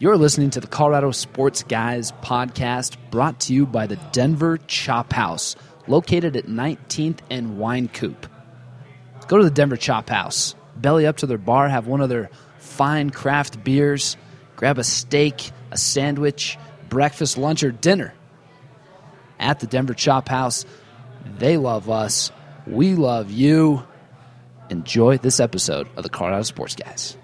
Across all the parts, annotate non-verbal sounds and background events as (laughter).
You're listening to the Colorado Sports Guys podcast brought to you by the Denver Chop House, located at 19th and Wynkoop. Go to the Denver Chop House, belly up to their bar, have one of their fine craft beers, grab a steak, a sandwich, breakfast, lunch, or dinner at the Denver Chop House. They love us. We love you. Enjoy this episode of the Colorado Sports Guys.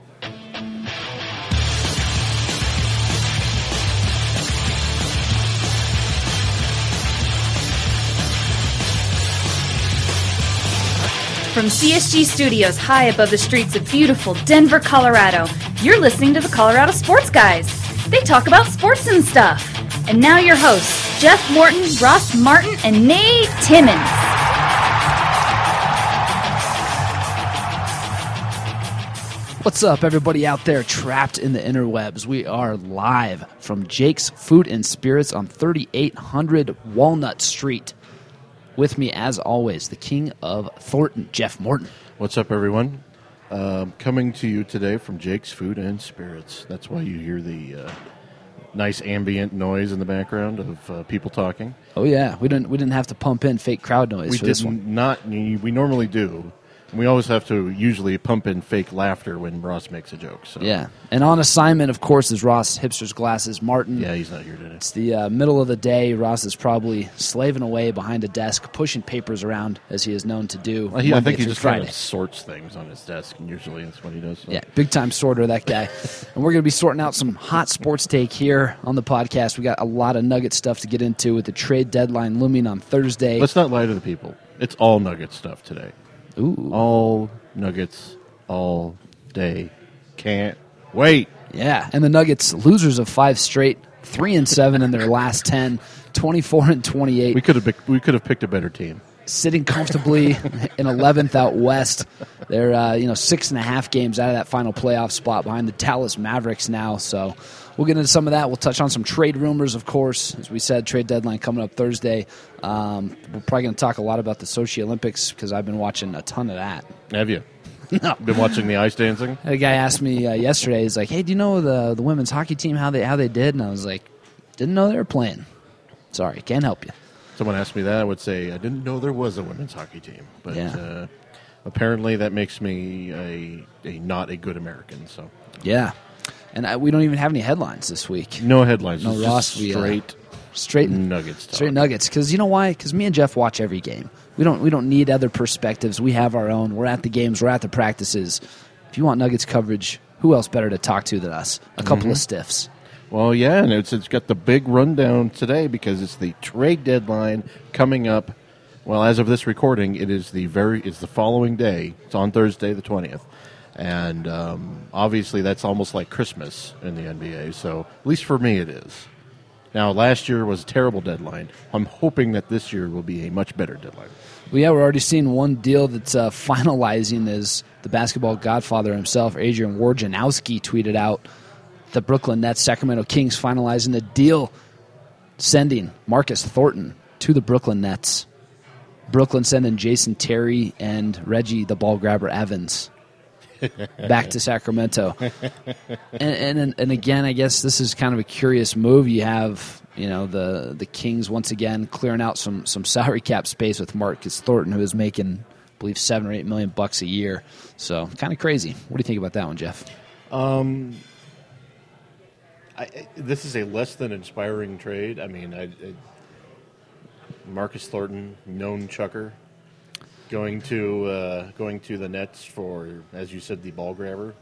From CSG Studios high above the streets of beautiful Denver, Colorado, you're listening to the Colorado Sports Guys. They talk about sports and stuff. And now your hosts, Jeff Morton, Ross Martin, and Nate Timmons. What's up, everybody out there trapped in the interwebs? We are live from Jake's Food and Spirits on 3800 Walnut Street. With me, as always, the king of Thornton, Jeff Morton. What's up, everyone? Um, coming to you today from Jake's Food and Spirits. That's why you hear the uh, nice ambient noise in the background of uh, people talking. Oh yeah, we didn't we didn't have to pump in fake crowd noise We for this did one. not. We normally do. We always have to usually pump in fake laughter when Ross makes a joke. So Yeah, and on assignment, of course, is Ross Hipster's Glasses. Martin. yeah, he's not here today. It's the uh, middle of the day. Ross is probably slaving away behind a desk, pushing papers around as he is known to do. Well, he, I think he just Friday. kind of sorts things on his desk, and usually that's what he does. so. Yeah, big time sorter, that guy. (laughs) and we're going to be sorting out some hot sports take here on the podcast. We got a lot of nugget stuff to get into with the trade deadline looming on Thursday. Let's not lie to the people. It's all Nugget stuff today. Ooh, All Nuggets, all day. Can't wait. yeah. And the Nuggets, losers of five straight, three and seven in their last (laughs) 10, 24 and 28. We could have picked, we could have picked a better team. sitting comfortably (laughs) in 11th out west. They're uh, you know six and a half games out of that final playoff spot behind the Dallas Mavericks now. So we'll get into some of that. We'll touch on some trade rumors, of course. As we said, trade deadline coming up Thursday. Um, we're probably going to talk a lot about the Sochi Olympics because I've been watching a ton of that. Have you (laughs) No. been watching the ice dancing? A guy asked me uh, yesterday. He's like, "Hey, do you know the the women's hockey team how they how they did?" And I was like, "Didn't know they were playing. Sorry, can't help you." Someone asked me that, I would say I didn't know there was a women's hockey team, but Yeah. uh, apparently that makes me a, a not a good American. So Yeah, and I, we don't even have any headlines this week. no headlines, No, Ross, uh, straight Straight Nuggets. Talk. Straight Nuggets, because you know why? Because me and Jeff watch every game. We don't we don't need other perspectives. We have our own. We're at the games. We're at the practices. If you want Nuggets coverage, who else better to talk to than us? A couple Mm-hmm. of stiffs. Well, yeah, and it's it's got the big rundown today because it's the trade deadline coming up. Well, as of this recording, it is the very it's the following day. It's on Thursday, the twentieth, and um, obviously that's almost like Christmas in the NBA. So at least for me, it is. Now, last year was a terrible deadline. I'm hoping that this year will be a much better deadline. Well, yeah, we're already seeing one deal that's uh, finalizing. Is the basketball godfather himself, Adrian Wojnarowski, tweeted out the Brooklyn Nets, Sacramento Kings finalizing a deal sending Marcus Thornton to the Brooklyn Nets. Brooklyn sending Jason Terry and Reggie the ball grabber Evans (laughs) back to Sacramento. And, and and again, I guess this is kind of a curious move. You have you know the the Kings once again clearing out some some salary cap space with Marcus Thornton, who is making I believe seven or eight million bucks a year. So kind of crazy. What do you think about that one, Jeff? Um, I, I- this is a less than inspiring trade. I mean, I, I, Marcus Thornton, known chucker, going to uh, going to the Nets for, as you said, the ball grabber,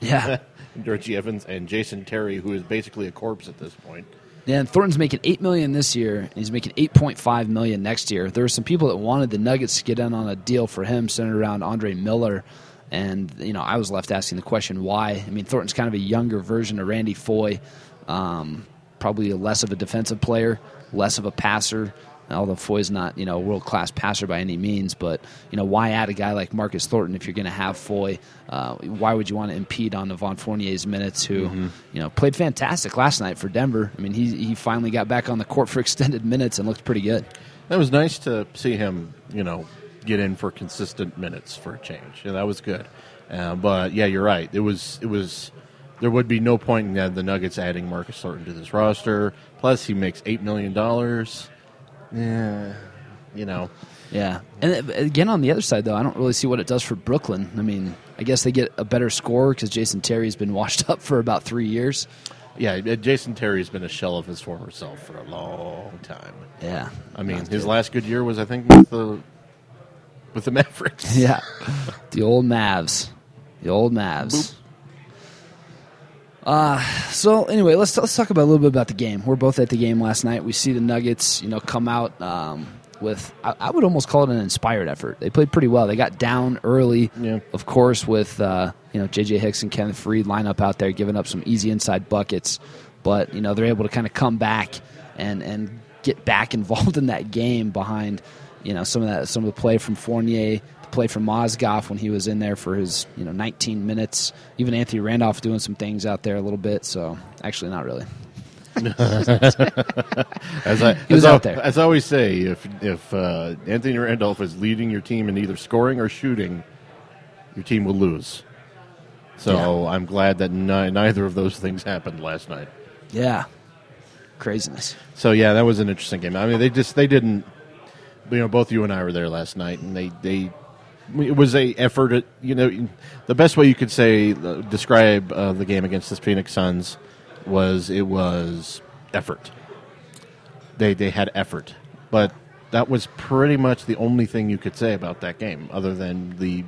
Yeah. (laughs) Reggie Evans, and Jason Terry, who is basically a corpse at this point. Yeah, and Thornton's making eight million this year, and he's making eight point five million next year. There were some people that wanted the Nuggets to get in on a deal for him, centered around Andre Miller, and you know I was left asking the question why. I mean, Thornton's kind of a younger version of Randy Foye, um, probably a less of a defensive player, less of a passer. Although Foye's not, you know, a world class passer by any means, but you know, why add a guy like Marcus Thornton if you're going to have Foye? Uh, why would you want to impede on Evan Fournier's minutes, who you know played fantastic last night for Denver? I mean, he he finally got back on the court for (laughs) extended minutes and looked pretty good. That was nice to see him, you know, get in for consistent minutes for a change. Yeah, that was good. Uh, but yeah, you're right. It was it was there would be no point in the Nuggets adding Marcus Thornton to this roster. Plus, he makes eight million dollars. Yeah, you know. Yeah, and uh, again on the other side though, I don't really see what it does for Brooklyn. I mean, I guess they get a better score because Jason Terry's been (laughs) washed up for about three years. Yeah, uh, Jason Terry's been a shell of his former self for a long time. Yeah, I mean, his good. last good year was, I think, with the with the (laughs) Mavericks. Yeah, the old Mavs, the old Mavs. Boop. Uh, so anyway, let's let's talk about a little bit about the game. We're both at the game last night. We see the Nuggets, you know, come out um, with I, I would almost call it an inspired effort. They played pretty well. They got down early, Yeah. of course, with uh, you know J.J. Hicks and Kenneth Faried lineup out there, giving up some easy inside buckets. But you know they're able to kind of come back and and get back (laughs) involved in that game behind you know some of that some of the play from Fournier, the play from Mozgov when he was in there for his you know 19 minutes. Even Anthony Randolph doing some things out there a little bit. So actually, not really. (laughs) As I, as I- there. As I always say, if if uh, Anthony Randolph is leading your team in either scoring or shooting, your team will lose. So I'm glad that ni- neither of those things happened last night. Yeah, craziness. So yeah, that was an interesting game. I mean, they just they didn't. You know, both you and I were there last night, and they they it was a effort. At, you know, the best way you could say uh, describe uh, the game against the Phoenix Suns was it was effort. They they had effort, but that was pretty much the only thing you could say about that game, other than the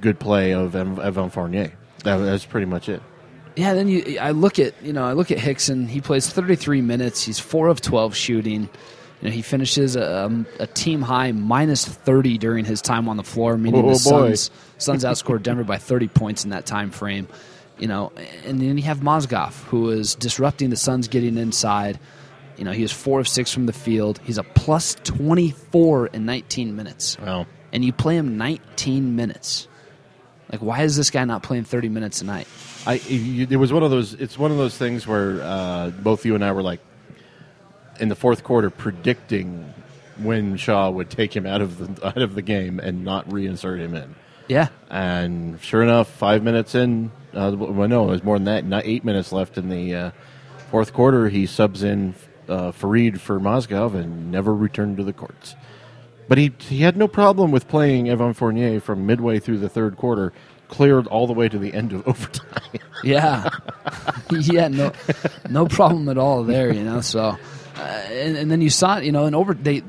good play of Evan Fournier. That, that's pretty much it. Yeah, then you I look at you know I look at Hickson. He plays 33 minutes. He's four of 12 shooting. You know, he finishes a, um, a team high minus 30 during his time on the floor, meaning Oh, the. Suns Suns outscored Denver by 30 points in that time frame. You know, and then you have Mozgov, who is disrupting the Suns getting inside. You know, he is four of six from the field. He's a plus 24 in 19 minutes. Well, And you play him 19 minutes. Like, why is this guy not playing 30 minutes a night? I it was one of those. It's one of those things where uh, both you and I were like in the fourth quarter predicting when Shaw would take him out of the out of the game and not reinsert him in. Yeah. And sure enough, five minutes in, uh, well, no, it was more than that. Not eight minutes left in the uh, fourth quarter. He subs in uh, Faried for Mozgov and never returned to the courts. But he he had no problem with playing Evan Fournier from midway through the third quarter, cleared all the way to the end of (laughs) overtime. Yeah, (laughs) yeah, no, no problem at all there. You know, so uh, and, and then you saw it. You know, and over they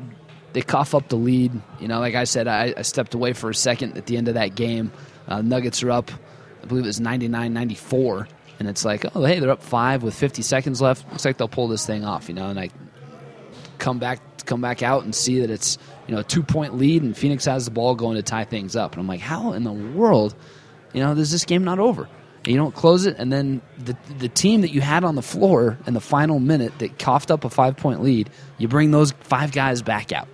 they cough up the lead. You know, like I said, I, I stepped away for a second at the end of that game. Uh, Nuggets are up, I believe it was 99-94. and it's like, oh hey, they're up five with fifty seconds left. Looks like they'll pull this thing off. You know, and I come back come back out and see that it's you know a two point lead and Phoenix has the ball going to tie things up. And I'm like, how in the world, you know, is this game not over? You don't close it, and then the the team that you had on the floor in the final minute that coughed up a five point lead, you bring those five guys back out.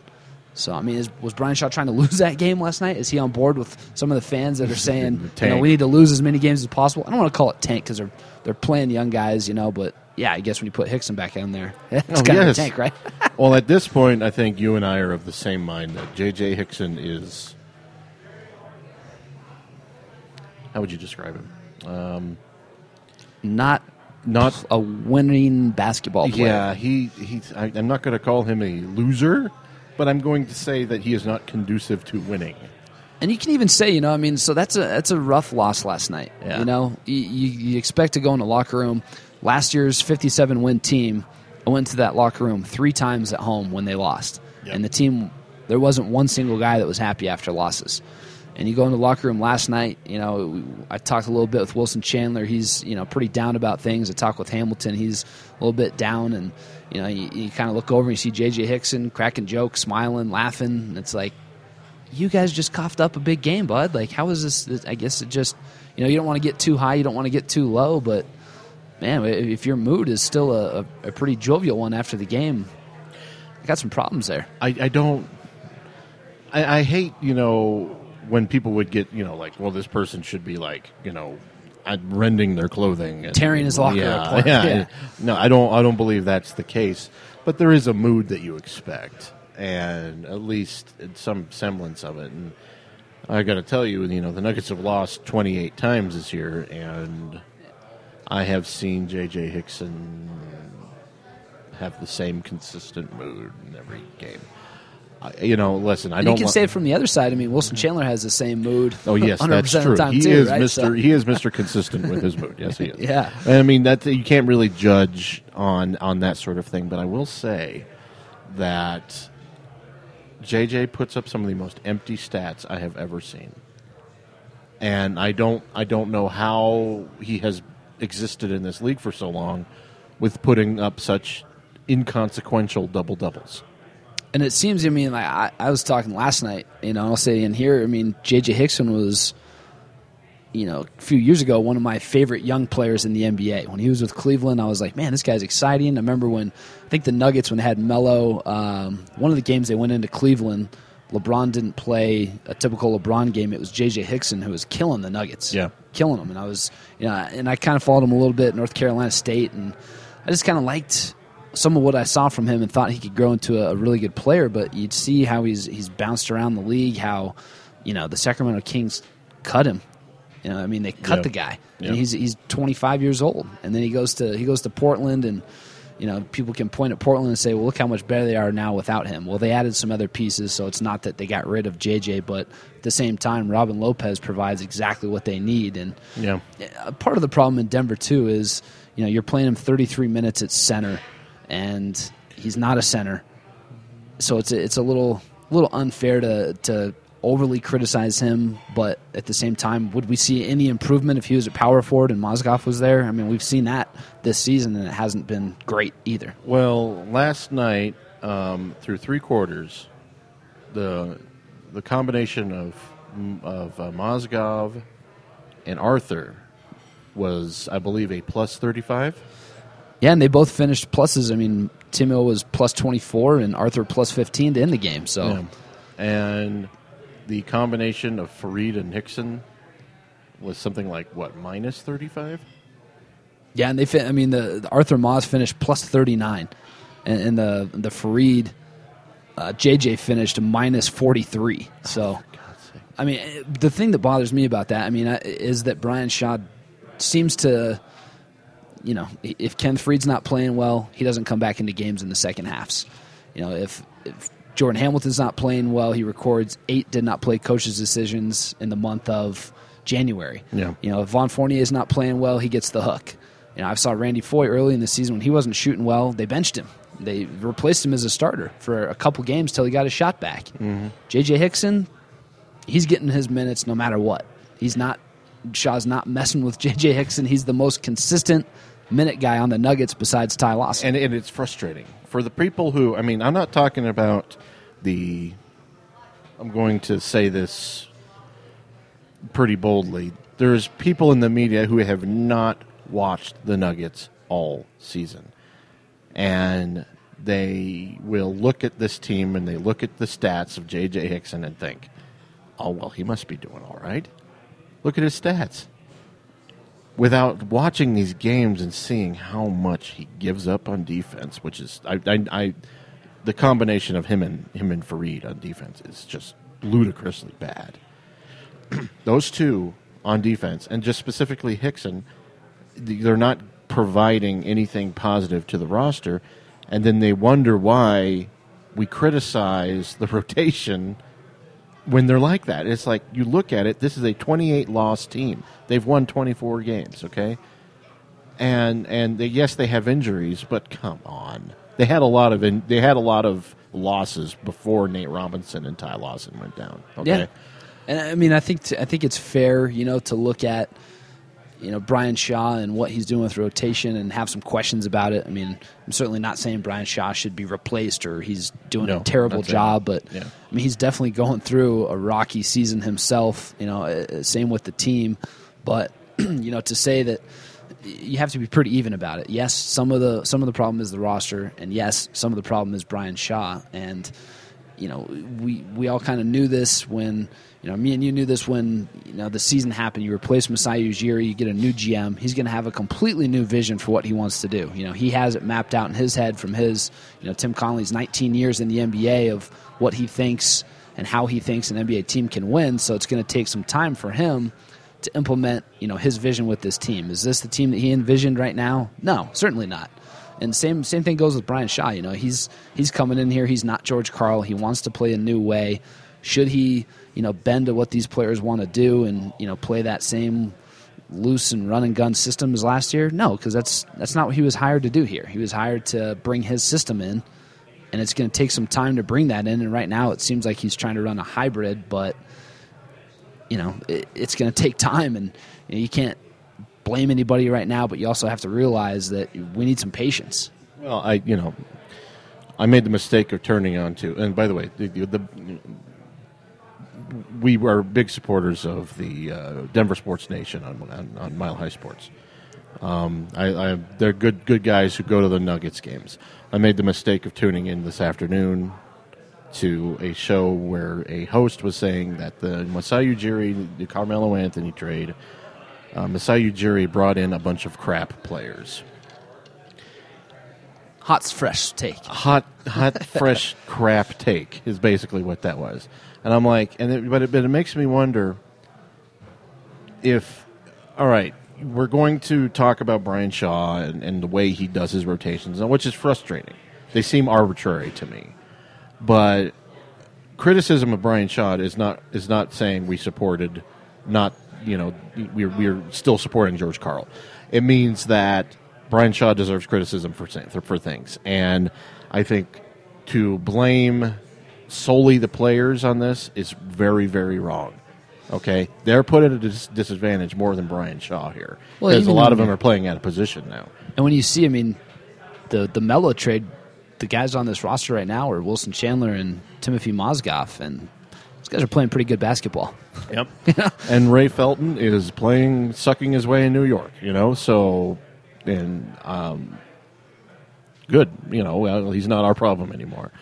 So I mean, is, was Brian Shaw trying to (laughs) lose that game last night? Is he on board with some of the fans that are (laughs) saying, you know, we need to lose as many games as possible? I don't want to call it tank because they're they're playing young guys, you know, but yeah, I guess when you put Hickson back in there, (laughs) it's Oh, kind of a tank, right? well, at this point, I think you and I are of the same mind that J.J. Hickson is. How would you describe him? Not Not. a winning basketball player. Yeah, he. he I, I'm not going to call him a loser, but I'm going to say that he is not conducive to winning. And you can even say, you know, I mean, so that's a that's a rough loss last night. Yeah. You know, you, you, you expect to go in the locker room. Last year's 57 win team, I went to that locker room three times at home when they lost, Yep. and the team there wasn't one single guy that was happy after losses. And you go in the locker room last night. You know, I talked a little bit with Wilson Chandler. He's you know pretty down about things. I talked with Hamilton. He's a little bit down, and you know you, you kind of look over and you see JJ Hickson cracking jokes, smiling, laughing. And it's like you guys just coughed up a big game, bud. Like, how is this? I guess it just, you know, you don't want to get too high, you don't want to get too low, but man, if your mood is still a, a, pretty jovial one after the game, I got some problems there. I, I don't. I, I hate you know when people would get you know like well this person should be like you know uh, rending their clothing and, Tearing his locker yeah, apart. Yeah, Yeah. no I don't I don't believe that's the case but there is a mood that you expect and at least it's some semblance of it and I got to tell you you know the Nuggets have lost 28 times this year and I have seen J.J. Hickson have the same consistent mood in every game. You know, listen, I And don't. you can say it from the other side. I mean, Wilson Chandler has the same mood. Oh yes, 100% (laughs) that's true. he too, is right? Mr. So- He is Mr. Consistent with his mood. Yes, he (laughs) is. Yeah. I mean that you can't really judge on on that sort of thing, but I will say that JJ puts up some of the most empty stats I have ever seen, and I don't I don't know how he has existed in this league for so long with putting up such inconsequential double doubles. And it seems, I mean, like I, I was talking last night, you know, I'll say in here, I mean, J.J. Hickson was, you know, a few years ago, one of my favorite young players in the NBA. When he was with Cleveland, I was like, man, this guy's exciting. I remember when, I think the Nuggets, when they had Melo, um, one of the games they went into Cleveland, LeBron didn't play a typical LeBron game. It was J.J. Hickson who was killing the Nuggets. Yeah. Killing them. And I was, you know, and I kind of followed him a little bit, North Carolina State, and I just kind of liked some of what I saw from him and thought he could grow into a, a really good player. But you'd see how he's he's bounced around the league. How you know the Sacramento Kings cut him. You know, I mean they cut Yeah. the guy. And he's he's 25 years old, and then he goes to he goes to Portland, and you know people can point at Portland and say, well, look how much better they are now without him. Well, they added some other pieces, so it's not that they got rid of JJ, but at the same time, Robin Lopez provides exactly what they need, and Yeah. part of the problem in Denver too is you know you're playing him 33 minutes at center, and he's not a center, so it's a, it's a little little unfair to to overly criticize him. But at the same time, would we see any improvement if he was a power forward and Mozgov was there? I mean, we've seen that this season, and it hasn't been great either. Well, last night um, through three quarters, the the combination of of uh, Mozgov and Arthur was, I believe, a plus thirty five. Yeah, and they both finished pluses. I mean, Timo was plus 24 and Arthur plus 15 to end the game. So. and the combination of Faried and Hickson was something like what minus thirty five. Yeah, and they. Fin- I mean, the, the Arthur Moss finished plus thirty nine, and, and the the Faried uh, JJ finished minus forty three. So, I mean, the thing that bothers me about that, I mean, is that Brian Shaw seems to, you know, if Ken Faried's not playing well, he doesn't come back into games in the second halves. You know, if if Jordan Hamilton's not playing well, he records eight did not play coaches' decisions in the month of January. Yeah. You know, if Evan Fournier is not playing well, he gets the hook. You know, I saw Randy Foye early in the season when he wasn't shooting well. They benched him. They replaced him as a starter for a couple games till he got his shot back. Mm-hmm. J.J. Hickson, he's getting his minutes no matter what. He's not. Shaw's not messing with J.J. Hickson. He's the most consistent minute guy on the Nuggets besides Ty Lawson. and, and it's frustrating. For the people who i mean i'm not talking about the i'm going to say this pretty boldly. There's people in the media who have not watched the nuggets all season. And they will look at this team and they look at the stats of jj hickson and think oh well he must be doing all right. Look at his stats without watching these games and seeing how much he gives up on defense, which is I, I, I the combination of him and him and Faried on defense is just ludicrously bad. (clears throat) Those two on defense, and just specifically Hickson, they're not providing anything positive to the roster, and then they wonder why we criticize the (laughs) rotation when they're like that. It's like you look at it. This is a 28 loss team. They've won 24 games. Okay, and and they, yes, they have injuries, but come on, they had a lot of in, they had a lot of losses before Nate Robinson and Ty Lawson went down. Okay, Yeah, and I mean, I think t- I think it's fair, you know, to look at you know Brian Shaw and what he's doing with rotation and have some questions about it. I mean, I'm certainly not saying Brian Shaw should be replaced or he's doing No, a terrible job, but Yeah. I mean, he's definitely going through a rocky season himself. You know, uh, same with the team, but (clears throat) you know, to say that you have to be pretty even about it. Yes, some of the some of the problem is the roster, and yes, some of the problem is Brian Shaw. And you know, we we all kind of knew this when you know me and you knew this when you know the season happened. You replace Masai Ujiri, you get a new GM. He's going to have a completely new vision for what he wants to do. You know, he has it mapped out in his head from his you know Tim Connolly's 19 years in the NBA of what he thinks and how he thinks an NBA team can win. So it's going to take some time for him to implement you know his vision with this team. Is this the team that he envisioned right now? No, certainly not. And same same thing goes with Brian Shaw. You know, he's he's coming in here. He's not George Karl. He wants to play a new way. Should he, you know, bend to what these players want to do and you know play that same loose and run and gun system as last year? No, because that's that's not what he was hired to do here. He was hired to bring his system in, and it's going to take some time to bring that in. And right now, it seems like he's trying to run a hybrid, but you know, it, it's going to take time, and you, know, you can't blame anybody right now. But you also have to realize that we need some patience. Well, I you know, I made the mistake of turning on to. And by the way, the, the we were big supporters of the uh, Denver Sports Nation on, on, on Mile High Sports. Um, I, I, they're good good guys who go to the Nuggets games. I made the mistake of tuning in this afternoon to a show where a host was saying that the Masai Ujiri, the Carmelo Anthony trade, uh, Masai Ujiri brought in a bunch of crap players. Hot, fresh take. Hot, hot, (laughs) fresh crap take is basically what that was. And I'm like, and it, but it, but it makes me wonder if, all right, we're going to talk about Brian Shaw and, and the way he does his rotations, which is frustrating. They seem arbitrary to me. But criticism of Brian Shaw is not is not saying we supported, not you know we're we're still supporting George Karl. It means that Brian Shaw deserves criticism for for things, and I think to blame solely the players on this is very very wrong. Okay, they're put at a dis- disadvantage more than Brian Shaw here because well, a lot of them are playing out of position now. And when you see, I mean, the the Melo trade the guys on this roster right now are Wilson Chandler and Timothy Mozgov, and those guys are playing pretty good basketball. Yep. (laughs) And Ray Felton is playing, sucking his way in New York. You know, so and um, good. You know, well, he's not our problem anymore.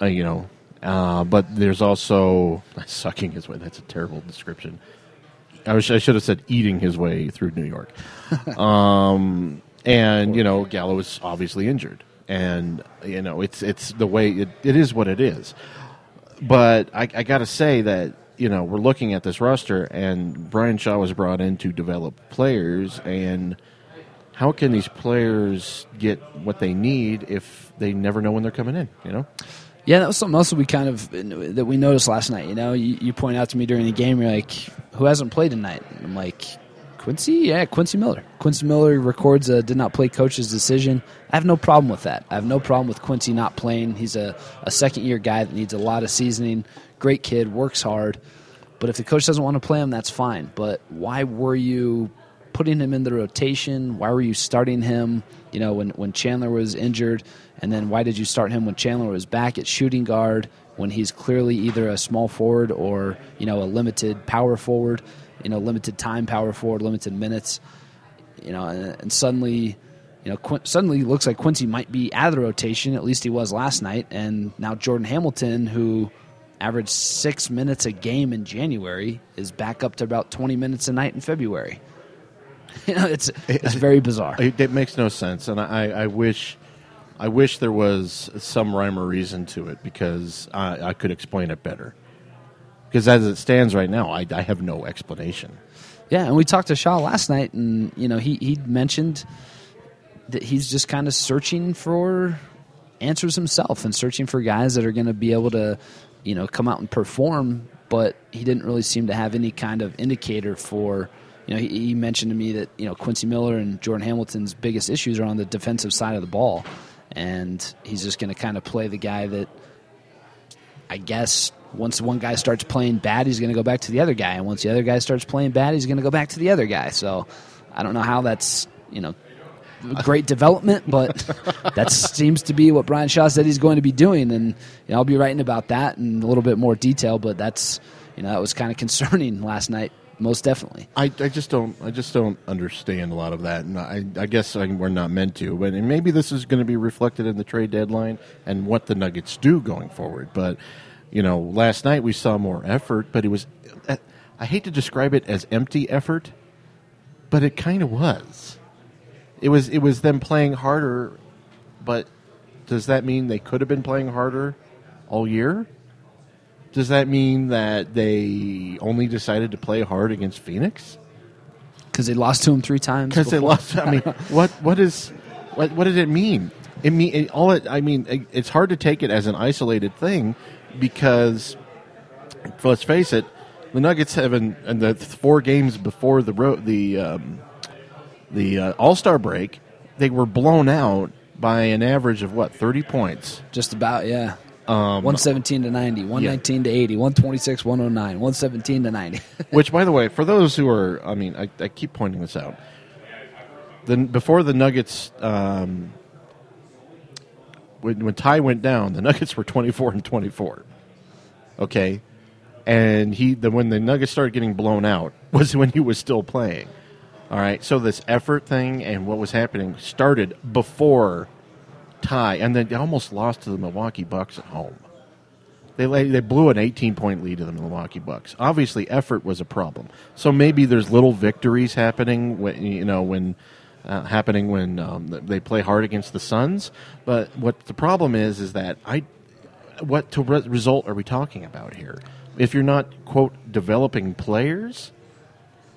Uh, you know, uh, but there's also (laughs) sucking his way. That's a terrible description. I, wish, I should have said eating his way through New York. (laughs) um, and you know, Gallo is obviously injured and you know it's it's the way it, it is what it is. But I, I got to say that you know we're looking at this roster, and Brian Shaw was brought in to develop players, and how can these players get what they need if they never know when they're coming in? You know. Yeah, that was something else that we kind of that we noticed last night. You know, you, you point out to me during the game, you're like, "Who hasn't played tonight?" I'm like, Quincy, yeah, Quincy Miller. Quincy Miller records a did not play coach's decision. I have no problem with that. I have no problem with Quincy not playing. He's a, a second year guy that needs a lot of seasoning. Great kid, works hard. But if the coach doesn't want to play him, that's fine. But why were you putting him in the rotation? Why were you starting him? You know, when when Chandler was injured, and then why did you start him when Chandler was back at shooting guard when he's clearly either a small forward or you know a limited power forward? You know, limited time power forward, limited minutes, you know, and, and suddenly, you know, Qu- suddenly looks like Quincy might be out of the rotation. At least he was last night, and now Jordan Hamilton, who averaged six minutes a game in January, is back up to about twenty minutes a night in February. (laughs) you know, it's it's very bizarre. It, it makes no sense, and I, I wish. I wish there was some rhyme or reason to it because I, I could explain it better. Because as it stands right now, I, I have no explanation. Yeah, and we talked to Shaw last night, and you know he he mentioned that he's just kind of searching for answers himself and searching for guys that are going to be able to, you know, come out and perform. But he didn't really seem to have any kind of indicator for. You know, he, he mentioned to me that you know Quincy Miller and Jordan Hamilton's biggest issues are on the defensive side of the ball, and he's just going to kind of play the guy that I guess once one guy starts playing bad, he's going to go back to the other guy, and once the other guy starts playing bad, he's going to go back to the other guy. So I don't know how that's you know great development, but (laughs) that seems to be what Brian Shaw said he's going to be doing, and you know, I'll be writing about that in a little bit more detail. But that's you know that was kind of concerning (laughs) last night. Most definitely, I, I just don't I just don't understand a lot of that, and I, I guess I, we're not meant to. But and maybe this is going to be reflected in the trade deadline and what the Nuggets do going forward. But you know, last night we saw more effort, but it was, I hate to describe it as empty effort, but it kind of was. It was, it was them playing harder, but does that mean they could have been playing harder all year? Does that mean that they only decided to play hard against Phoenix? Because they lost to him three times. Because they lost. I mean, (laughs) what what is what what did it mean? It mean it, all. It, I mean, it, it's hard to take it as an isolated thing because let's face it, the Nuggets have in, in the four games before the ro- the um, the uh, All Star break, they were blown out by an average of what thirty points. Just about, yeah. Um, 117 to 90, 119 to 80, 126, 109, 117 to 90. (laughs) Which, by the way, for those who are, I mean, I, I keep pointing this out. Then before the Nuggets, um, when when Ty went down, the (laughs) Nuggets were twenty four and twenty four. Okay, and he the when the Nuggets started getting blown out (laughs) was when he was still playing. All right, so this effort thing and what was happening started before Ty, and then they almost lost to the Milwaukee Bucks at home. They they blew an 18 point lead to the Milwaukee Bucks. Obviously, effort was a problem. So maybe there's little victories happening when you know when uh, happening when um, they play hard against the Suns. But what the problem is is that I what to re- result are we talking about here? If you're not quote developing players,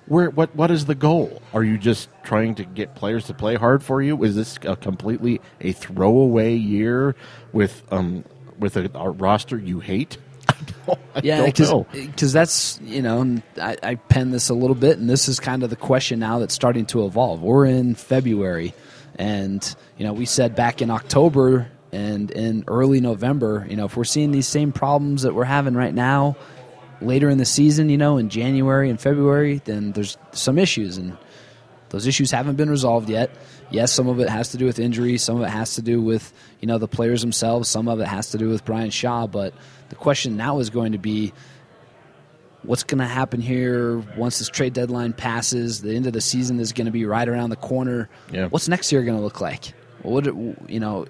where what what is the goal? Are you just trying to get players to play hard for you? Is this a completely a throwaway year with um with a, a roster you hate? (laughs) I yeah, because that's you know, I, I penned this a little bit, and this is kind of the question now that's starting to evolve. We're in February, and you know, we said back in October and in early November, you know, if we're seeing these same problems that we're having right now, later in the season, you know, in January and February, then there's some issues, and those issues haven't been resolved yet. Yes, some of it has to do with injury, some of it has to do with you know the players themselves, some of it has to do with Brian Shaw. But the question now is going to be, what's going to happen here once this trade deadline passes? The end of the season is going to be right around the corner. Yeah. What's next year going to look like? What you know,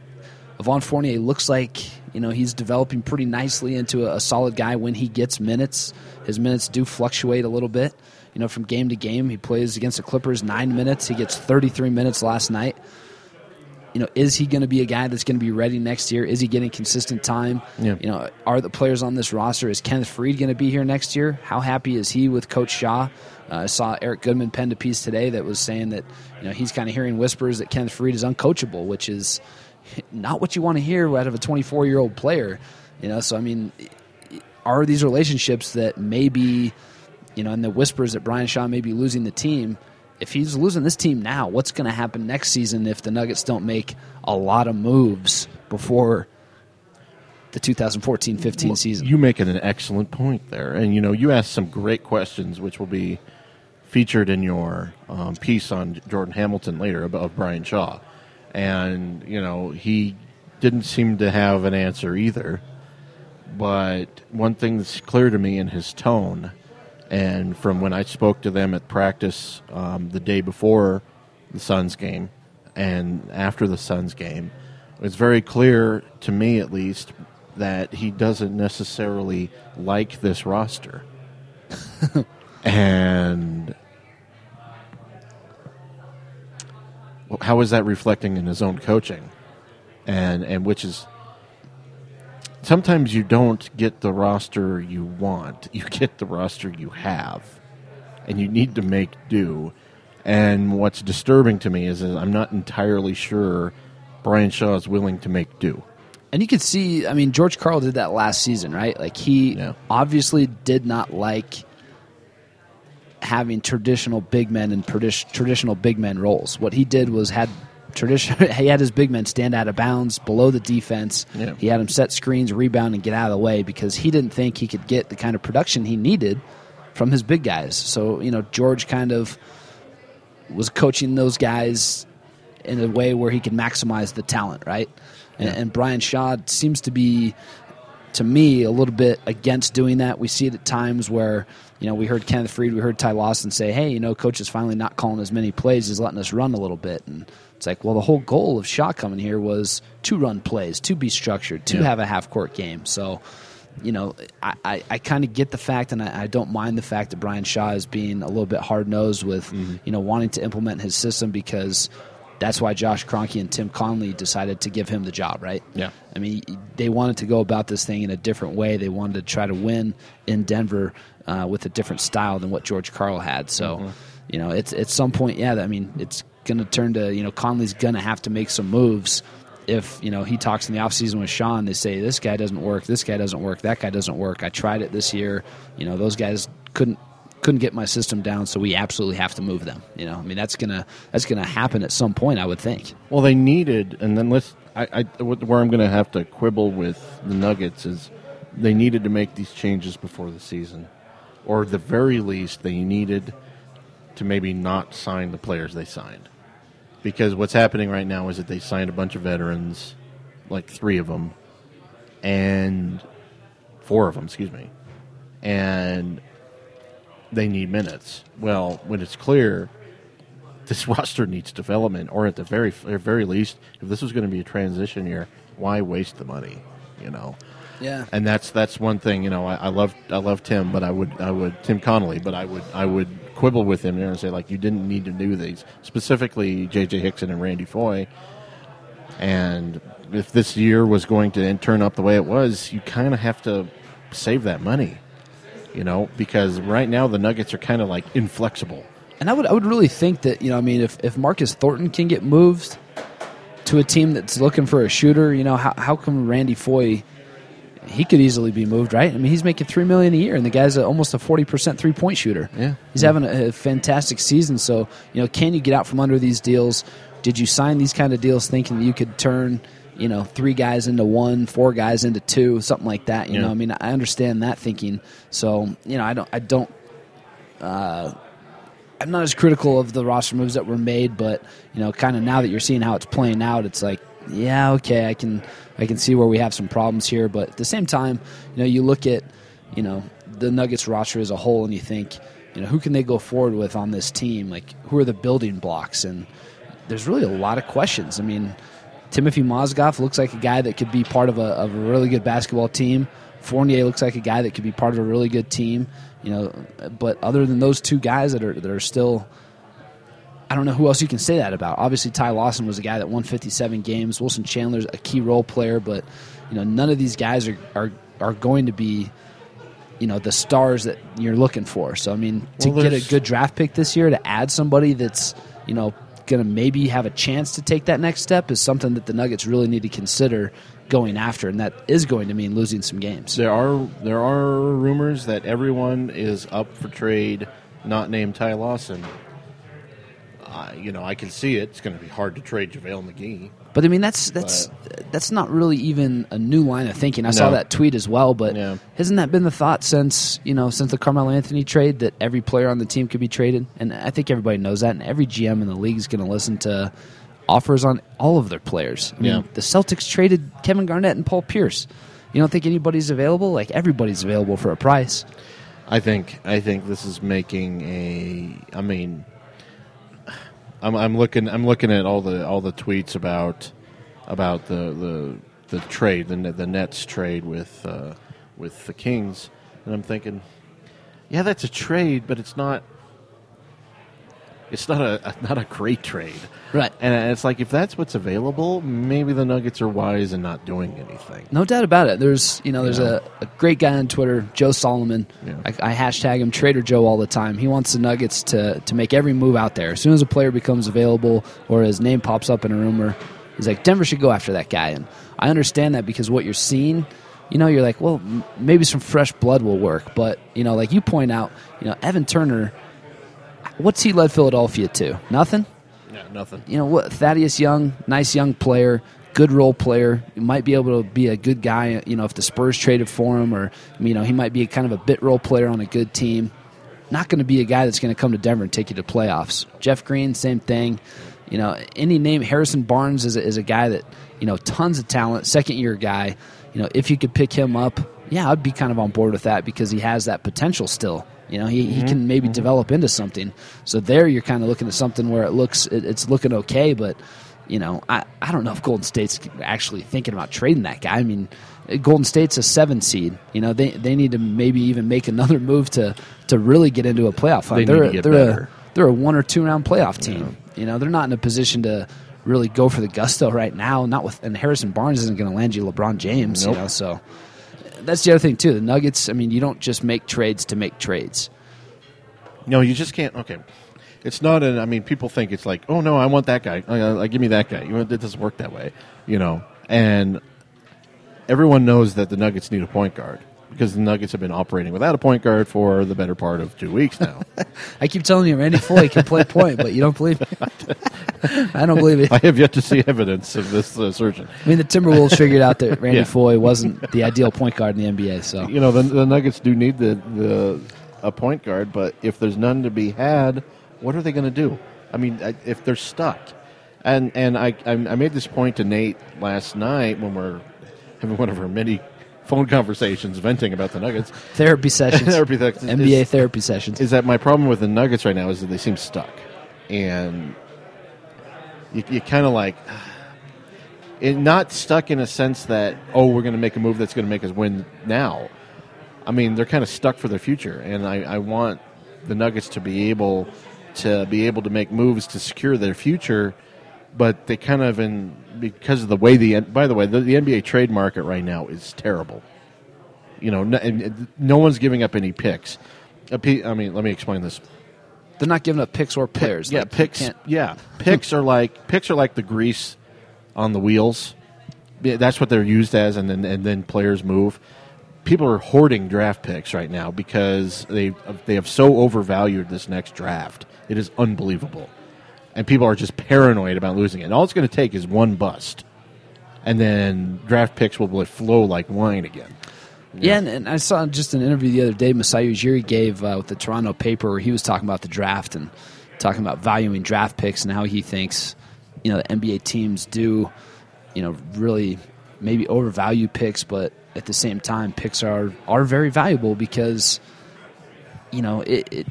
Evan Fournier looks like you know he's developing pretty nicely into a, a, solid guy when he gets minutes. His minutes do fluctuate a little bit, you know, from game to game. He plays against the Clippers nine minutes. He gets 33 minutes last night. You know, is he going to be a guy that's going to be ready next year? Is he getting consistent time? Yeah. You know, are the players on this roster? Is Kenneth Faried going to be here next year? How happy is he with Coach Shaw? Uh, I saw Eric Goodman penned a piece today that was saying that you know he's kind of hearing whispers that Kenneth Faried is uncoachable, which is (laughs) not what you want to hear out of a 24 year old player. You know, so I mean, are these relationships that maybe, you know, and the whispers that Brian Shaw may be losing the team? If he's losing this team now, what's going to happen next season if the Nuggets don't make a lot of moves before the 2014-15 Well, season? You make an excellent point there, and you know you asked some great questions, which will be featured in your um, piece on Jordan Hamilton later about Brian Shaw, and you know he didn't seem to have an answer either. But one thing that's clear to me in his tone, and from when I spoke to them at practice um, the day before the Suns game and after the Suns game, it's very clear to me at least that he doesn't necessarily like this roster. (laughs) and how is that reflecting in his own coaching? And and which is sometimes you don't get the roster you want. You get the roster you have. And you need to make do. And what's disturbing to me is that I'm not entirely sure Brian Shaw is willing to make do. And you could see, I mean, George Karl did that last season, right? Like he Yeah. obviously did not like having traditional big men and tradi- traditional big men roles. What he did was had tradition. (laughs) he had his big men stand out of bounds below the defense. Yeah. He had them set screens, rebound, and get out of the way because he didn't think he could get the kind of production he needed from his big guys. So you know, George kind of was coaching those guys in a way where he could maximize the talent, right? And, and Brian Shaw seems to be, to me, a little bit against doing that. We see it at times where, you know, we heard Kenneth Faried, we heard Ty Lawson say, hey, you know, coach is finally not calling as many plays, he's letting us run a little bit. And it's like, well, the whole goal of Shaw coming here was to run plays, to be structured, to Yeah. have a half court game. So, you know, I, I, I kind of get the fact, and I, I don't mind the fact that Brian Shaw is being a little bit hard nosed with, you know, wanting to implement his system because that's why Josh Kroenke and Tim Connolly decided to give him the job, right? Yeah. I mean, they wanted to go about this thing in a different way. They wanted to try to win in Denver uh, with a different style than what George Karl had. So, Mm-hmm. you know, it's at some point, yeah. I mean, it's going to turn to you know Connolly's going to have to make some moves. If you know he talks in the offseason with Sean, they say this guy doesn't work, this guy doesn't work, that guy doesn't work. I tried it this year. You know, those guys couldn't couldn't get my system down, so we absolutely have to move them. You know, I mean that's gonna that's gonna happen at some point, I would think. Well, they needed, and then let's. I, I where I'm going to have to quibble with the Nuggets is they needed to make these changes before the season, or the very least, they needed to maybe not sign the players they signed, because what's happening right now is that they signed a bunch of veterans, like three of them, and four of them, excuse me, and they need minutes. Well, when it's clear (laughs) this roster needs development, or at the very at very least, if this was going to be a transition year, why waste the money? You know. Yeah. And that's that's one thing. You know, I, I love I love Tim, but I would I would Tim Connolly, but I would I would quibble with him there and say like you didn't need to do these specifically J.J. Hickson and Randy Foye. And if this year was going to turn up the way it was, you kind of have to save that money. You know, because right now the Nuggets are kind of like inflexible. And I would I would really think that you know I mean if if Marcus Thornton can get moved to a team that's looking for a shooter, you know how how come Randy Foye he could easily be moved, right? I mean he's making three million a year, and the guy's a, almost a forty percent three point shooter. Yeah. he's having a, a fantastic season. So you know, can you get out from under these deals? Did you sign these kind of deals thinking you could turn? You know, three guys into one, four guys into two, something like that. You Yeah. know, I mean, I understand that thinking. So, you know, I don't, I don't uh, I'm not as critical of the roster moves that were made, but you know, kind of now that you're seeing how it's playing out, it's like, yeah, okay, I can I can see where we have some problems here, but at the same time, you know, you look at you know the Nuggets roster as a whole, and you think, you know, who can they go forward with on this team? Like, who are the building blocks? And there's really a lot of questions. I mean, Timothy Mozgov looks like a guy that could be part of a, of a really good basketball team. Fournier looks like a guy that could be part of a really good team. You know, but other than those two guys that are that are still, I don't know who else you can say that about. Obviously, Ty Lawson was a guy that won 57 games. Wilson Chandler's a key role player, but you know, none of these guys are are, are going to be, you know, the stars that you're looking for. So I mean, to Well, get a good draft pick this year to add somebody that's you know going to maybe have a chance to take that next step is something that the Nuggets really need to consider going after, and that is going to mean losing some games. There are there are rumors that everyone is up for trade, not named Ty Lawson. Uh, you know, I can see it. It's going to be hard to trade JaVale McGee. But I mean, that's that's that's not really even a new line of thinking. I saw that tweet as well, but Yeah. hasn't that been the thought since you know since the Carmelo Anthony trade that every player on the team could be traded? And I think everybody knows that, and every GM in the league is going to listen to offers on all of their players. I mean, Yeah. the Celtics traded Kevin Garnett and Paul Pierce. You don't think anybody's available? Like everybody's available for a price. I think I think this is making a. I mean, I'm, I'm looking I'm looking at all the all the tweets about about the the, the trade the the Nets trade with uh, with the Kings, and I'm thinking, yeah, that's a trade, but it's not. It's not a not a great trade, Right. And it's like if that's what's available, maybe the Nuggets are wise in not doing anything. No doubt about it. There's you know there's Yeah. a, a great guy on Twitter, Joe Solomon. Yeah. I, I hashtag him Trader Joe all the time. He wants the Nuggets to to make every move out there. As soon as a player becomes available or his name pops up in a rumor, he's like Denver should go after that guy. And I understand that because what you're seeing, you know, you're like, well, m- maybe some fresh blood will work. But you know, like you point out, you know, Evan Turner. What's he led Philadelphia to? Nothing Yeah, nothing. you know what Thaddeus Young, nice young player, good role player. He might be able to be a good guy. You know, if the Spurs traded for him, or you know, he might be a kind of a bit role player on a good team. Not going to be a guy that's going to come to Denver and take you to playoffs. Jeff Green, same thing. You know, any name Harrison Barnes is a, is a guy that you know tons of talent, second year guy. You know, if you could pick him up, yeah, I'd be kind of on board with that because he has that potential still. You know, he, he can mm-hmm. maybe mm-hmm. develop into something. So there, you're kind of looking at something where it looks it, it's looking okay, but you know, I, I don't know if Golden State's actually thinking about trading that guy. I mean, Golden State's a seven seed. You know, they they need to maybe even make another move to to really get into a playoff. They to get they're better. a they're a one or two round playoff team. You know, they're not in a position to really go for the gusto right now. Not with and Harrison Barnes isn't going to land you LeBron James, Nope. you know. So that's the other thing too. The Nuggets. I mean, you don't just make trades to make trades. No, you just can't. Okay, it's not an. I mean, people think it's like, oh no, I want that guy. Oh, like, give me that guy. You know, it doesn't work that way. You know, and everyone knows that the Nuggets need a point guard because the Nuggets have been operating without a point guard for the better part of two weeks now. (laughs) I keep telling you, Randy Foye can play point, but you don't believe me. (laughs) I don't believe it. I have yet to see evidence of this uh, assertion. I mean, the Timberwolves figured out that Randy (laughs) Yeah. Foye wasn't the ideal point guard in the NBA. So You know, the, the Nuggets do need the, the a point guard, but if there's none to be had, what are they going to do? I mean, if they're stuck, and and I I I made this point to Nate last night when we're having one of our many phone conversations venting about the Nuggets. (laughs) therapy sessions, (laughs) Therapy sessions (laughs) NBA is- therapy sessions. Is that my problem with the Nuggets right now? Is that they seem stuck, and you, you kind of like. (sighs) Not stuck in a sense that oh we're going to make a move that's going to make us win now. I mean they're kind of stuck for their future, and I, I want the Nuggets to be able to be able to make moves to secure their future, but they kind of in because of the way the by the way the, the NBA trade market right now is terrible. You know, no, no one's giving up any picks. I mean, let me explain this. They're not giving up picks or players. Yeah, Like, picks. Yeah, picks are like picks are like the grease on the wheels. Yeah, That's what they're used as, and then and then players move. People are hoarding draft picks right now because they they have so overvalued this next draft. It is unbelievable, and people are just paranoid about losing it. And all it's going to take is one bust, and then draft picks will flow like wine again. Yeah, and, and I saw just an interview the other day Masai Ujiri gave uh, with the Toronto paper where he was talking about the draft and talking about valuing draft picks and how he thinks, you know, the NBA teams do, you know, really maybe overvalue picks, but at the same time, picks are are very valuable because, you know, it, it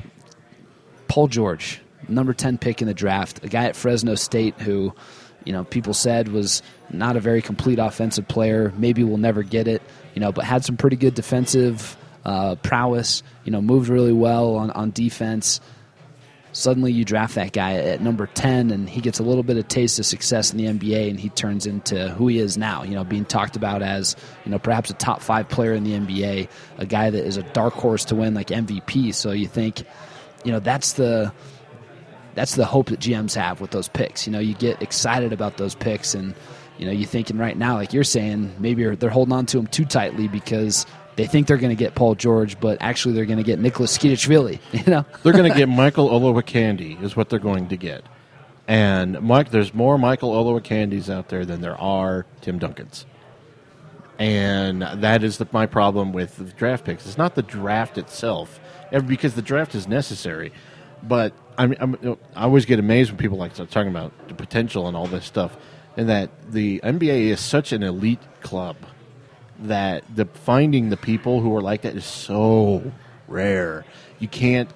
Paul George, number 10 pick in the draft, a guy at Fresno State who, you know, people said was not a very complete offensive player, maybe we'll never get it, you know, but had some pretty good defensive uh, prowess, you know, moved really well on, on defense. Suddenly you draft that guy at number 10 and he gets a little bit of taste of success in the NBA and he turns into who he is now, you know, being talked about as, you know, perhaps a top 5 player in the NBA, a guy that is a dark horse to win like MVP. So you think, you know, that's the that's the hope that GMs have with those picks. You know, you get excited about those picks, and you know, you're thinking right now, like you're saying, maybe they're holding on to him too tightly because they think they're going to get Paul George, but actually they're going to get Nikoloz Tskitishvili. (laughs) You know, They're going to get Michael Olowokandi is what they're going to get. And Mike, there's more Michael Olowokandis out there than there are Tim Duncans. And that is the, my problem with draft picks. It's not the draft itself, because the draft is necessary. But I'm, I'm, I always get amazed when people like start talking about the potential and all this stuff, and that the NBA is such an elite club that the finding the people who are like that is so rare. You can't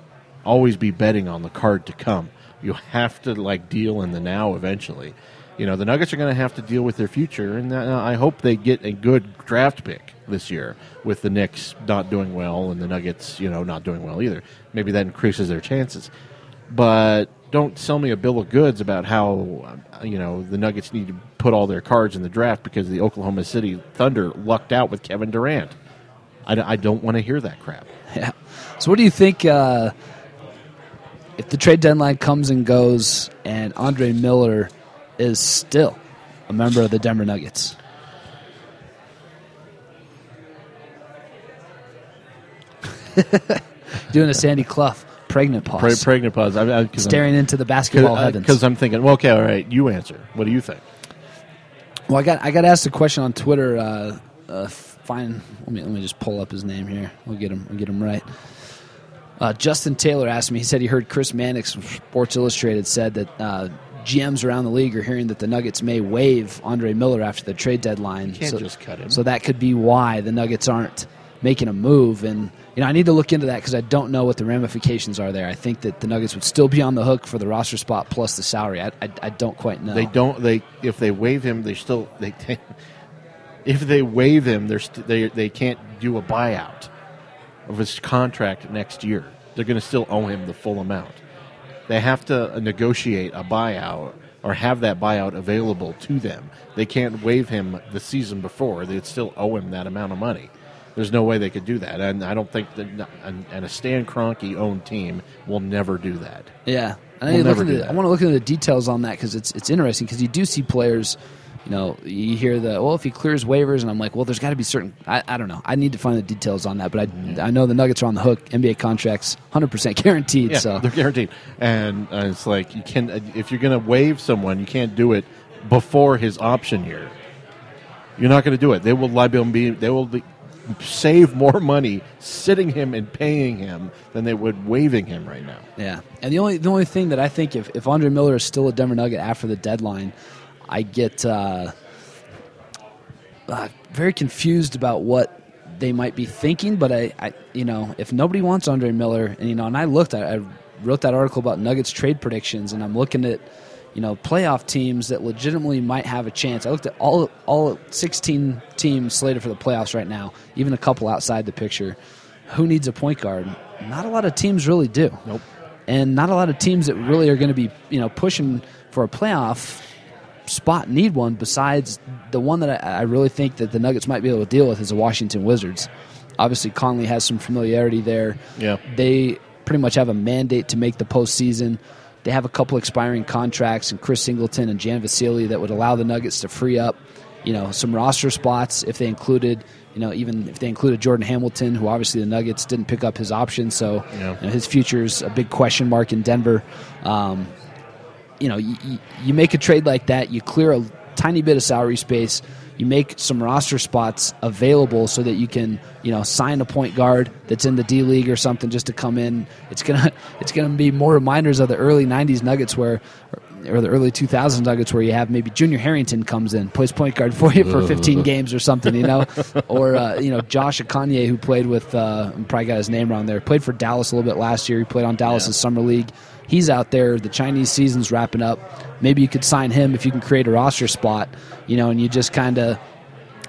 always be betting on the card to come. You have to like deal in the now eventually. You know, the Nuggets are going to have to deal with their future, and uh, I hope they get a good draft pick this year with the Knicks not doing well and the Nuggets, you know, not doing well either. Maybe that increases their chances. But don't sell me a bill of goods about how uh, you know the Nuggets need to put all their cards in the draft because the Oklahoma City Thunder lucked out with Kevin Durant. I don't want to hear that crap. (laughs) yeah. So, what do you think uh, if the trade deadline comes and goes, and Andre Miller is still a member of the Denver Nuggets? (laughs) Doing a Sandy Clough pregnant pause. Pre- pregnant pause. I, I, 'cause I'm- staring into the basketball heavens. Because I'm thinking, well, okay, all right, you answer. What do you think? Well, I got I got asked a question on Twitter. Uh, uh, fine, let me let me just pull up his name here. We'll get him. We'll get him right. Uh, Justin Taylor asked me. He said he heard Chris Mannix from Sports Illustrated said that uh, GMs around the league are hearing that the Nuggets may waive Andre Miller after the trade deadline. can't so, just cut him. So that could be why the Nuggets aren't making a move. And you know, I need to look into that because I don't know what the ramifications are there. I think that the Nuggets would still be on the hook for the roster spot plus the salary. I, I, I don't quite know. They don't. They if they waive him, they still they. if they waive him, they're st- they they can't do a buyout of his contract next year. They're going to still owe him the full amount. They have to negotiate a buyout or have that buyout available to them. They can't waive him the season before; they'd still owe him that amount of money. There's no way they could do that, and I don't think that and, and a Stan Kroenke owned team will never do that. Yeah, We'll I, never into do the- that. I want to look into the details on that because it's it's interesting because you do see players. You know, you hear the well, if he clears waivers, and I'm like, well, there's got to be certain. I, I don't know. I need to find the details on that, but I I know the Nuggets are on the hook. NBA contracts, 100 percent guaranteed. Yeah, so they're guaranteed. And uh, it's like you can if you're going to waive someone, you can't do it before his option year. You're not going to do it. They will liability. They will be, save more money sitting him and paying him than they would waiving him right now. Yeah, and the only the only thing that I think if if Andre Miller is still a Denver Nugget after the deadline, I get uh, uh, very confused about what they might be thinking. But I, I, you know, if nobody wants Andre Miller, and you know, and I looked, I, I wrote that article about Nuggets trade predictions, and I'm looking at you know playoff teams that legitimately might have a chance. I looked at all all 16 teams slated for the playoffs right now, even a couple outside the picture. Who needs a point guard? Not a lot of teams really do Nope. and not a lot of teams that really are going to be you know pushing for a playoff spot need one besides the one that I, I really think that the Nuggets might be able to deal with is the Washington Wizards. Obviously, Connolly has some familiarity there. Yeah. they pretty much have a mandate to make the postseason. They have a couple expiring contracts, and Chris Singleton and Jan Vesely that would allow the Nuggets to free up, you know, some roster spots if they included, you know, even if they included Jordan Hamilton, who obviously the Nuggets didn't pick up his option, so Yeah. you know, his future's a big question mark in Denver. Um, you know, you, you- make a trade like that, you clear a tiny bit of salary space, you make some roster spots available so that you can, you know, sign a point guard that's in the D League or something just to come in. It's gonna (laughs) it's gonna be more reminders of the early '90s Nuggets where. Or the early 2000s Nuggets, where you have maybe Junior Harrington comes in, plays point guard for you for 15 (laughs) games or something, you know, or uh, you know Josh Akanye, who played with, uh, probably got his name wrong there, played for Dallas a little bit last year. He played on Dallas's summer league. He's out there. The Chinese season's wrapping up. Maybe you could sign him if you can create a roster spot, you know, and you just kind of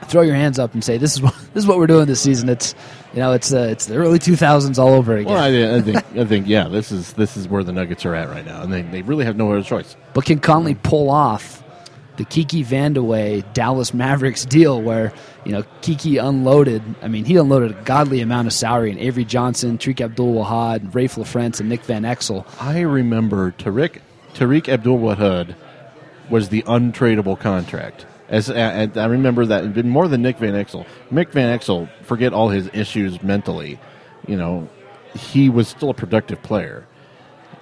throw your hands up and say, "This is what (laughs) this is what we're doing this season." It's you know, it's uh, it's the early 2000s all over again. Well, I, I think I think yeah, this is this is where the Nuggets are at right now, and they, they really have no other choice. But can Connolly pull off the Kiki Vandeweghe Dallas Mavericks deal where, you know, Kiki unloaded, I mean, he unloaded a godly amount of salary in Avery Johnson, Tariq Abdul Wahad, Raef LaFrentz, and Nick Van Exel. I remember Tariq Tariq Abdul Wahad was the untradeable contract. As and I remember that more than Nick Van Exel. Nick Van Exel, forget all his issues mentally, you know, he was still a productive player.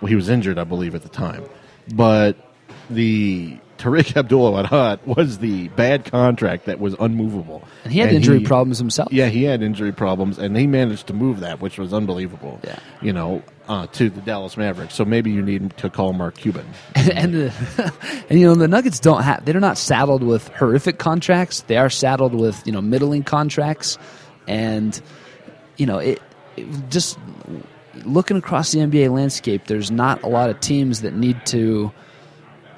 Well, he was injured, I believe, at the time, but the Tariq Abdul Wahad was the bad contract that was unmovable, And he had injury problems himself. Yeah, he had injury problems, and he managed to move that, which was unbelievable. Yeah. you know, uh, to the Dallas Mavericks. So maybe you need to call Mark Cuban. (laughs) and the, (laughs) and you know the Nuggets don't have they're not saddled with horrific contracts. They are saddled with you know middling contracts, and you know it, it just looking across the NBA landscape. There's not a lot of teams that need to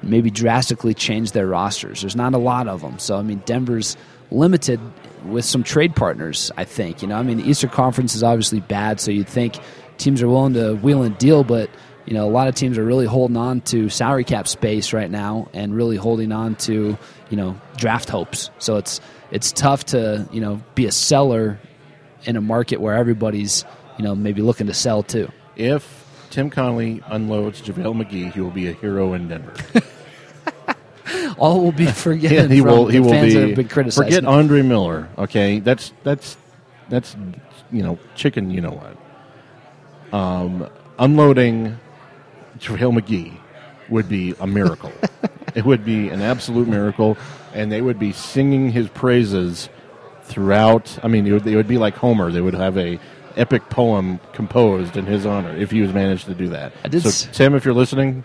maybe drastically change their rosters. There's not a lot of them. So I mean Denver's limited with some trade partners. I think you know I mean the Eastern Conference is obviously bad, so you'd think teams are willing to wheel and deal, but you know a lot of teams are really holding on to salary cap space right now and really holding on to you know draft hopes. So it's it's tough to you know be a seller in a market where everybody's you know maybe looking to sell too. If Tim Connolly unloads JaVale McGee, he will be a hero in Denver. (laughs) All will be forgiven. he from will. He will fans be. that have been criticized. Forget Andre Miller. Okay, that's that's that's you know chicken. You know what? Um, unloading JaVale McGee would be a miracle. (laughs) it would be an absolute miracle, and they would be singing his praises throughout. I mean, it would, it would be like Homer. They would have a epic poem composed in his honor if he was managed to do that. I did so, s- Tim, if you're listening,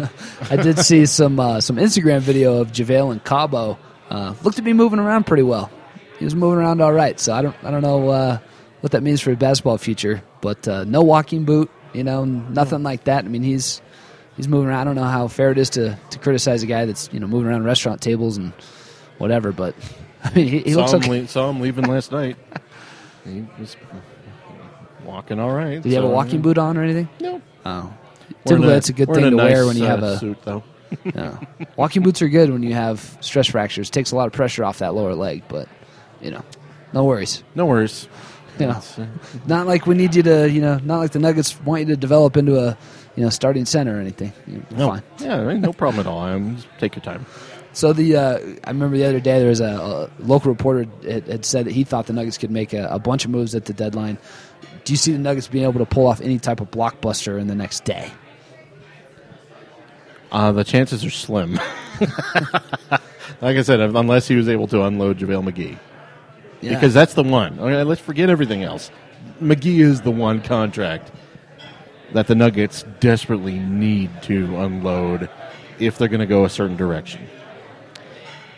(laughs) I did see some uh, some Instagram video of JaVale and Cabo. Uh, looked to be moving around pretty well. He was moving around all right. So I don't I don't know uh, what that means for his basketball future. But uh, no walking boot, you know, nothing like that. I mean, he's he's moving around. I don't know how fair it is to, to criticize a guy that's you know moving around restaurant tables and whatever. But (laughs) I mean, he, he saw, looks him okay. le- saw him leaving last night. (laughs) He was walking all right. Did he have a walking boot on or anything? No. Oh, typically that's a good thing to nice, wear when you uh, have a suit, though. (laughs) Yeah. Walking boots are good when you have stress fractures. Takes a lot of pressure off that lower leg, but you know, no worries. No worries. You know, not like we need you to. You know, not like the Nuggets want you to develop into a you know starting center or anything. You're No, fine. yeah, no problem at all. Um, just take your time. So the uh, I remember the other day there was a, a local reporter had, had said that he thought the Nuggets could make a, a bunch of moves at the deadline. Do you see the Nuggets being able to pull off any type of blockbuster in the next day? Uh, the chances are slim. (laughs) like I said, unless he was able to unload JaVale McGee. Yeah. Because that's the one. Okay, let's forget everything else. McGee is the one contract that the Nuggets desperately need to unload if they're going to go a certain direction.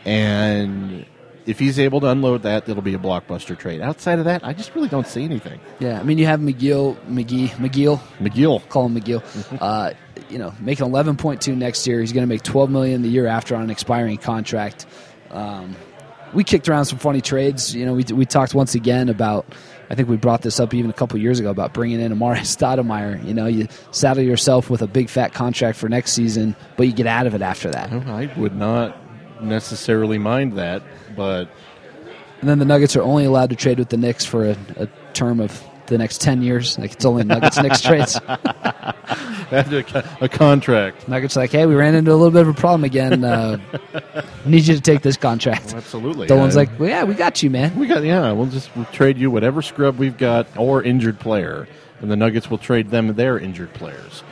And if he's able to unload that, it'll be a blockbuster trade. Outside of that, I just really don't see anything. yeah, I mean you have McGill, McGee, McGill, McGill. call him McGill. (laughs) Uh, you know, making eleven point two next year. He's going to make twelve million the year after on an expiring contract. Um, we kicked around some funny trades. You know, we we talked once again about. I think we brought this up even a couple years ago about bringing in Amar'e (laughs) Stoudemire. You know, you saddle yourself with a big fat contract for next season, but you get out of it after that. I would not necessarily mind that, but And then the Nuggets are only allowed to trade with the Knicks for a, a term of the next ten years. Like it's only Nuggets Knicks (laughs) trades. a, contract. Nuggets like, hey, we ran into a little bit of a problem again. Uh, (laughs) need you to take this contract. Absolutely. Dolan's Uh, like, well, yeah, we got you, man. We got yeah. We'll just we'll trade you whatever scrub we've got or injured player, and the Nuggets will trade them their injured players.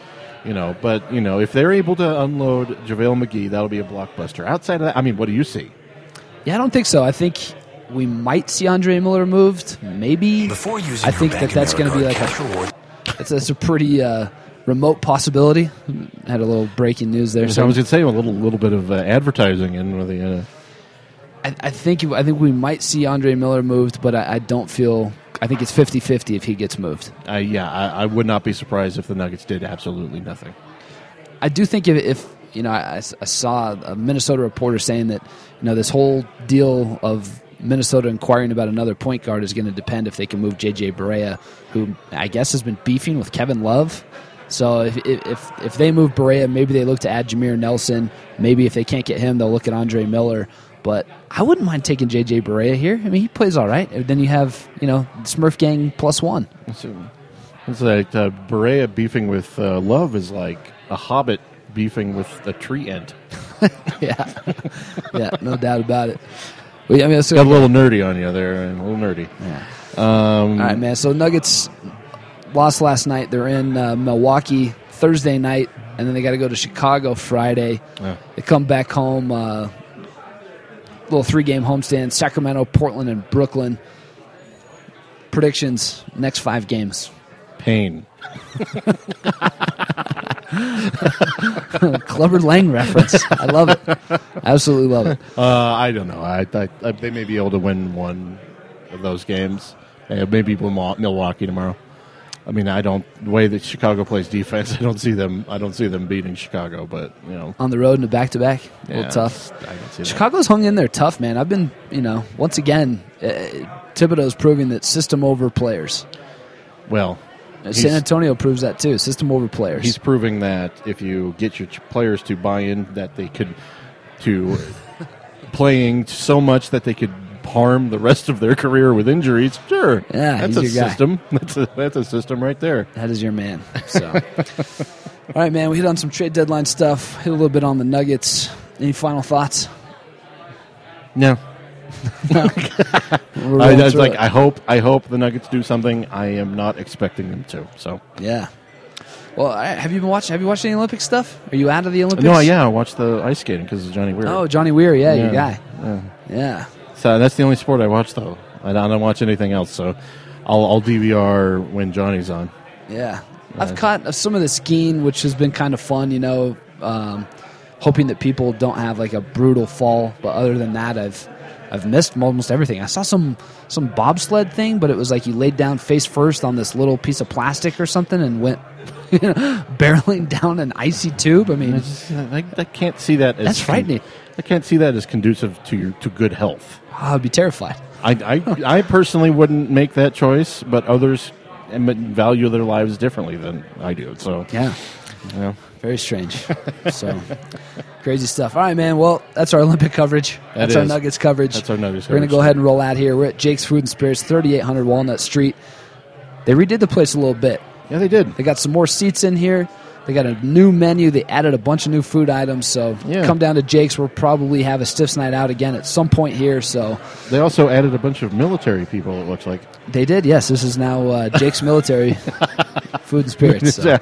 You know, but you know if they're able to unload JaVale McGee, that'll be a blockbuster. Outside of that, I mean, what do you see? Yeah, I don't think so. I think we might see Andre Miller moved. Maybe. Before using I think that that's going to be like a cash reward- it's, it's a pretty uh, remote possibility. Had a little breaking news there. So I was going to say a little little bit of uh, advertising in with the. Uh, I, I think I think we might see Andre Miller moved, but I, I don't feel. I think it's 50-50 if he gets moved. I yeah, I, I would not be surprised if the Nuggets did absolutely nothing. I do think if, if you know, I, I saw a Minnesota reporter saying that you know this whole deal of Minnesota inquiring about another point guard is going to depend if they can move JJ Barea, who I guess has been beefing with Kevin Love. So if if if they move Barea, maybe they look to add Jameer Nelson. Maybe if they can't get him, they'll look at Andre Miller. But I wouldn't mind taking JJ Barea here. I mean, he plays all right. Then you have you know Smurf Gang plus one. It's like uh, Barea beefing with uh, Love is like a Hobbit beefing with a tree ant. (laughs) yeah, yeah, no doubt about it. Well, I mean, so, Got a little nerdy on you there, a little nerdy. Yeah. Um, All right, man. So Nuggets lost last night. They're in uh, Milwaukee Thursday night, and then they got to go to Chicago Friday. Yeah. They come back home. Uh, little three-game homestand: Sacramento, Portland, and Brooklyn. Predictions: next five games. Pain. (laughs) Clubber Lang reference. I love it. Absolutely love it. Uh, I don't know. I, I, I they may be able to win one of those games. Uh, maybe Milwa- Milwaukee tomorrow. I mean, I don't the way that Chicago plays defense. (laughs) I don't see them. I don't see them beating Chicago. But you know, On the road in a back-to-back, a little tough. I don't see. Chicago's hung in there tough, man. I've been, you know, once again, uh, Thibodeau's proving that system over players. Well, San Antonio proves that too. System over players. He's proving that if you get your players to buy in, that they could to (laughs) playing so much that they could harm the rest of their career with injuries. Sure, Yeah, that's he's a your guy. system. (laughs) That's a that's a system right there. that is your man. (laughs) So, all right, man. We hit on some trade deadline stuff. Hit a little bit on the Nuggets. Any final thoughts? No, (laughs) We're I, was like it. I hope I hope the Nuggets do something. I am not expecting them to. So yeah. Well, right, have you been watching? Have you watched any Olympic stuff? Are you out of the Olympics? no, yeah, I watched the ice skating because of Johnny Weir. Oh, Johnny Weir. Yeah, your guy. Yeah. Yeah. So that's the only sport I watch though. I don't, I don't watch anything else. So I'll, I'll DVR when Johnny's on. Yeah, I've caught some of the skiing, which has been kind of fun. You know, um, hoping that people don't have like a brutal fall. But other than that, I've I've missed almost everything. I saw some some bobsled thing, but it was like you laid down face first on this little piece of plastic or something and went you (laughs) know, barreling down an icy tube. I mean, I, just, I, I can't see that as That's frightening. I can't see that as conducive to your to good health. I'd be terrified. I, I, I personally wouldn't make that choice, but others value their lives differently than I do. So Yeah. know, Very strange. so crazy stuff. All right, man. Well, that's our Olympic coverage. That that's our. Nuggets coverage. That's our Nuggets We're going to go ahead and roll out here. We're at Jake's Food and Spirits, 3800 Walnut Street. They redid the place a little bit. Yeah, they did. They got some more seats in here. They got a new menu. They added a bunch of new food items. So Yeah. come down to Jake's. We'll probably have a Stiffs Night out again at some point here. So They also added a bunch of military people. It looks like. they did. Yes, this is now uh, Jake's (laughs) Military Food and Spirits. So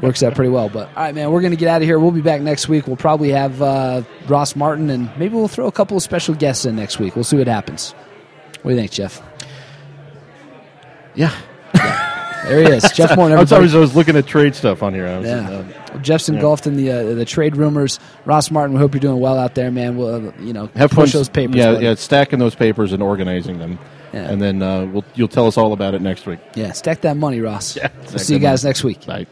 works out pretty well. But all right, man, we're going to get out of here. We'll be back next week. We'll probably have uh, Ross Martin, and maybe we'll throw a couple of special guests in next week. We'll see what happens. What do you think, Jeff? Yeah. There he is, (laughs) Jeff Morton. I was, I was, I was looking at trade stuff on here. I was, Yeah. uh, Jeff's engulfed in the uh, the trade rumors. Ross Martin, we hope you're doing well out there, man. We'll uh, you know have push fun. those papers. Yeah, yeah. Stacking those papers and organizing them, Yeah. and then uh, we'll, you'll tell us all about it next week. yeah. Stack that money, Ross. (laughs) Yeah, we'll see you guys money. next week. Bye.